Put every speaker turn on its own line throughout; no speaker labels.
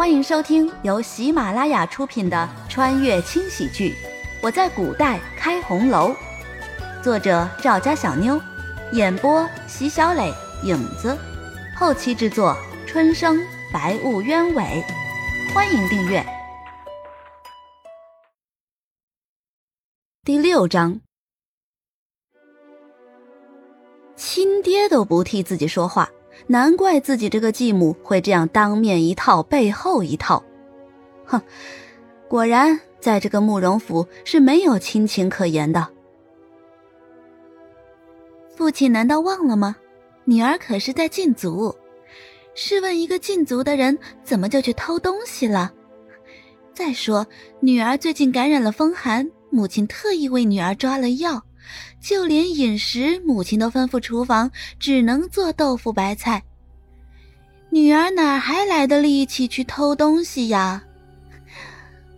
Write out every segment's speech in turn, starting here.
欢迎收听由喜马拉雅出品的穿越轻喜剧《我在古代开红楼》，作者赵家小妞，演播席小磊、影子，后期制作春生、白雾鸢尾。欢迎订阅。第六章，亲爹都不替自己说话。难怪自己这个继母会这样当面一套背后一套，哼！果然，在这个慕容府是没有亲情可言的。父亲难道忘了吗？女儿可是在禁足。试问一个禁足的人，怎么就去偷东西了？再说，女儿最近感染了风寒，母亲特意为女儿抓了药。就连饮食，母亲都吩咐厨房只能做豆腐白菜。女儿哪还来的力气去偷东西呀？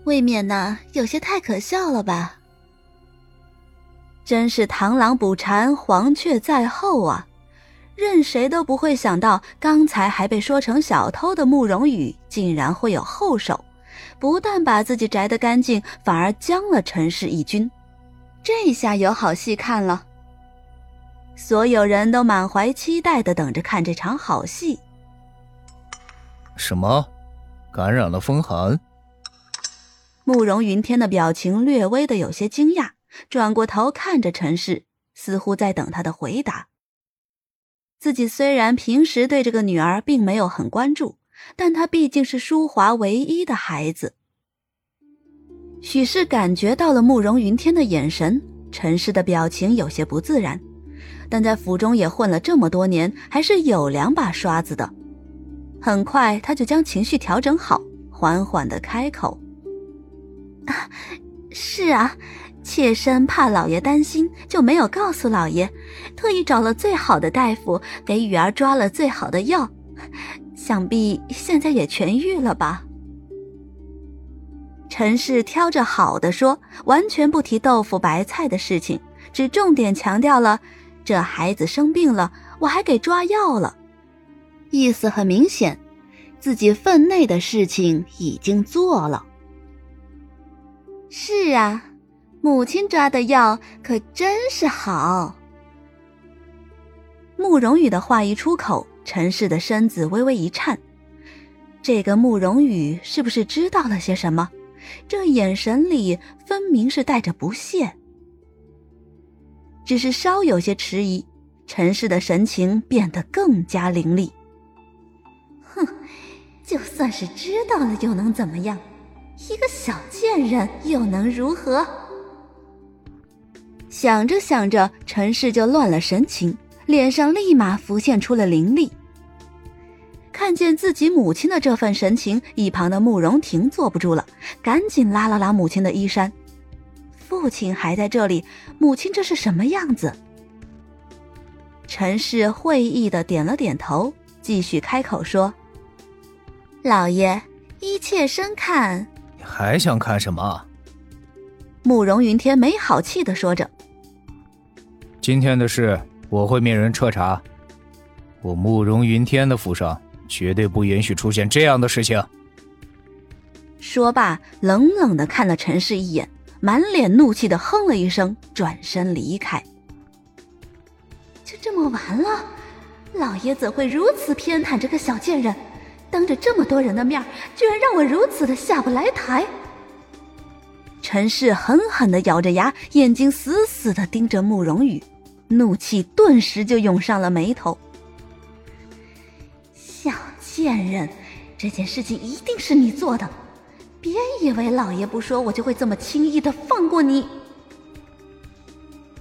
未免呢，有些太可笑了吧？真是螳螂捕蝉，黄雀在后啊！任谁都不会想到，刚才还被说成小偷的慕容羽，竟然会有后手，不但把自己摘得干净，反而将了陈氏一军。这下有好戏看了，所有人都满怀期待的等着看这场好戏。
什么？感染了风寒？
慕容云天的表情略微的有些惊讶，转过头看着陈氏，似乎在等他的回答。自己虽然平时对这个女儿并没有很关注，但她毕竟是淑华唯一的孩子。许是感觉到了慕容云天的眼神，陈氏的表情有些不自然，但在府中也混了这么多年，还是有两把刷子的。很快，他就将情绪调整好，缓缓的开口：“啊，是啊，妾身怕老爷担心，就没有告诉老爷，特意找了最好的大夫，给雨儿抓了最好的药，想必现在也痊愈了吧。”陈氏挑着好的说，完全不提豆腐白菜的事情，只重点强调了这孩子生病了，我还给抓药了，意思很明显，自己分内的事情已经做了。是啊，母亲抓的药可真是好。慕容羽的话一出口，陈氏的身子微微一颤，这个慕容羽是不是知道了些什么？这眼神里分明是带着不屑，只是稍有些迟疑，陈氏的神情变得更加凌厉。哼，就算是知道了又能怎么样？一个小贱人又能如何？想着想着，陈氏就乱了神情，脸上立马浮现出了凌厉。看见自己母亲的这份神情，一旁的慕容婷坐不住了，赶紧拉了拉母亲的衣衫。父亲还在这里，母亲这是什么样子？陈氏会意的点了点头，继续开口说：“老爷，依妾身看，
你还想看什么？”
慕容云天没好气的说着：“
今天的事，我会命人彻查。我慕容云天的府上。”绝对不允许出现这样的事情。
说罢，冷冷的看了陈氏一眼，满脸怒气的哼了一声，转身离开。就这么完了？老爷怎会如此偏袒这个小贱人？当着这么多人的面，居然让我如此的下不来台！陈氏狠狠的咬着牙，眼睛死死的盯着慕容羽，怒气顿时就涌上了眉头。贱人，这件事情一定是你做的！别以为老爷不说，我就会这么轻易的放过你。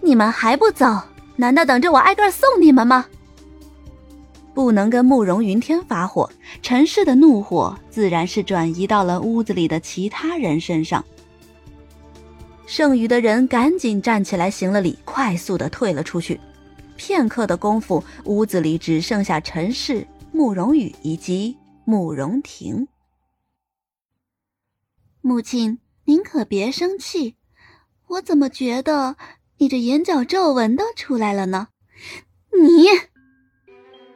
你们还不走？难道等着我挨个送你们吗？不能跟慕容云天发火，陈氏的怒火自然是转移到了屋子里的其他人身上。剩余的人赶紧站起来行了礼，快速的退了出去。片刻的功夫，屋子里只剩下陈氏。慕容羽以及慕容婷，母亲，您可别生气。我怎么觉得你这眼角皱纹都出来了呢？你，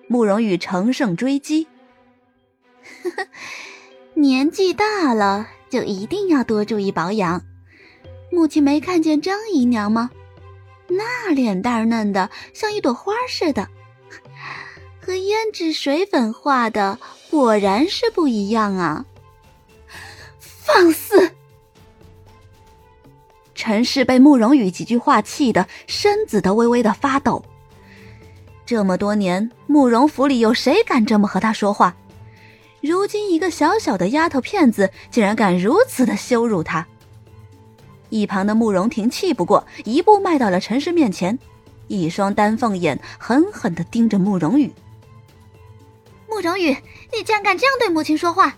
慕容羽乘胜追击。年纪大了，就一定要多注意保养。母亲没看见张姨娘吗？那脸蛋嫩的像一朵花似的，和胭脂水粉画的果然是不一样啊！放肆！陈氏被慕容羽几句话气得身子都微微的发抖。这么多年，慕容府里有谁敢这么和他说话？如今一个小小的丫头片子，竟然敢如此的羞辱他！一旁的慕容婷气不过，一步迈到了陈氏面前，一双丹凤眼狠狠的盯着慕容羽。慕容羽，你竟然敢这样对母亲说话！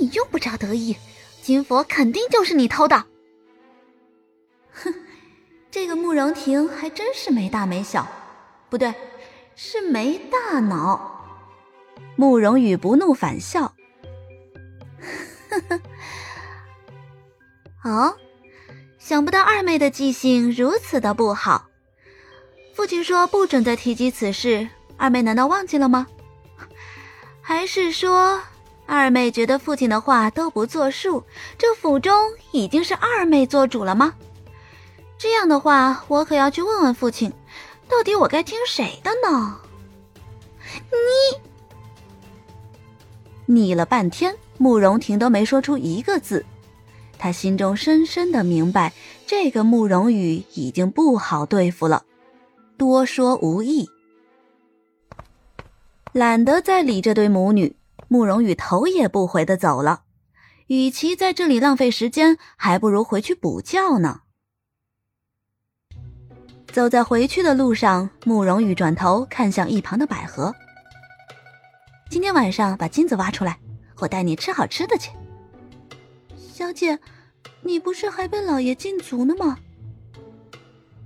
你用不着得意，金佛肯定就是你偷的。哼，这个慕容婷还真是没大没小，不对，是没大脑。慕容羽不怒反笑，呵呵。哦，想不到二妹的记性如此的不好。父亲说不准再提及此事，二妹难道忘记了吗？还是说二妹觉得父亲的话都不作数，这府中已经是二妹做主了吗？这样的话，我可要去问问父亲，到底我该听谁的呢？你，腻了半天，慕容婷都没说出一个字。他心中深深的明白，这个慕容羽已经不好对付了，多说无益。懒得再理这对母女，慕容羽头也不回的走了。与其在这里浪费时间，还不如回去补觉呢。走在回去的路上，慕容羽转头看向一旁的百合：“今天晚上把金子挖出来，我带你吃好吃的去。”小姐，你不是还被老爷禁足呢吗？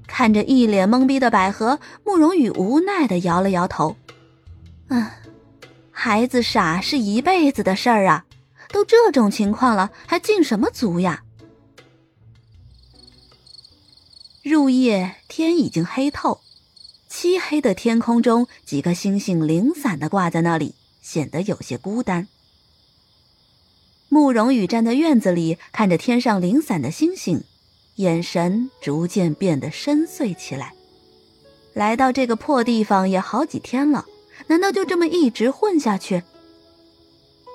看着一脸懵逼的百合，慕容羽无奈的摇了摇头。嗯，孩子傻是一辈子的事儿啊，都这种情况了，还禁什么足呀？入夜，天已经黑透，漆黑的天空中，几颗星星零散的挂在那里，显得有些孤单。慕容羽站在院子里，看着天上零散的星星，眼神逐渐变得深邃起来。来到这个破地方也好几天了，难道就这么一直混下去？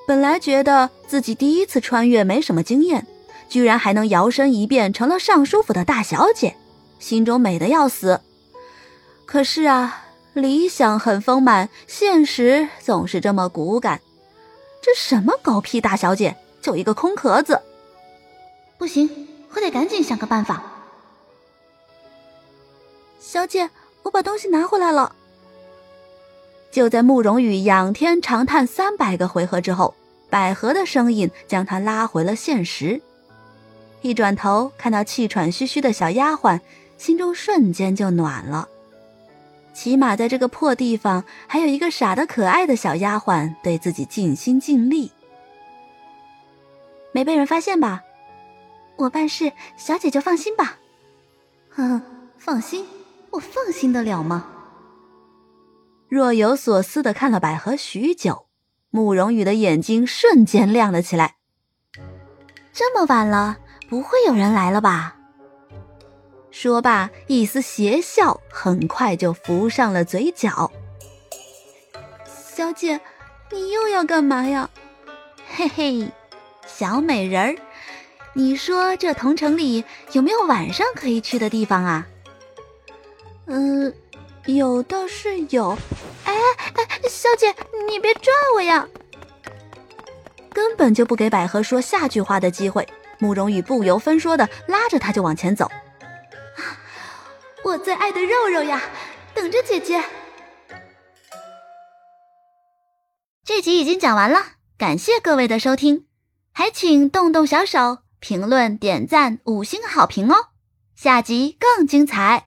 本来觉得自己第一次穿越没什么经验，居然还能摇身一变成了尚书府的大小姐，心中美得要死。可是啊，理想很丰满，现实总是这么骨感。这什么狗屁大小姐！就一个空壳子，不行，我得赶紧想个办法。小姐，我把东西拿回来了。就在慕容羽仰天长叹三百个回合之后，百合的声音将他拉回了现实。一转头看到气喘吁吁的小丫鬟，心中瞬间就暖了。起码在这个破地方，还有一个傻的可爱的小丫鬟对自己尽心尽力。没被人发现吧？我办事，小姐就放心吧。哼，放心，我放心得了吗？若有所思的看了百合许久，慕容羽的眼睛瞬间亮了起来。这么晚了，不会有人来了吧？说罢，一丝邪笑很快就浮上了嘴角。小姐，你又要干嘛呀？嘿嘿。小美人儿，你说这同城里有没有晚上可以去的地方啊？嗯，有倒是有。哎哎，小姐，你别拽我呀！根本就不给百合说下句话的机会，慕容羽不由分说的拉着她就往前走。我最爱的肉肉呀，等着姐姐。这集已经讲完了，感谢各位的收听。还请动动小手，评论、点赞、五星好评哦！下集更精彩。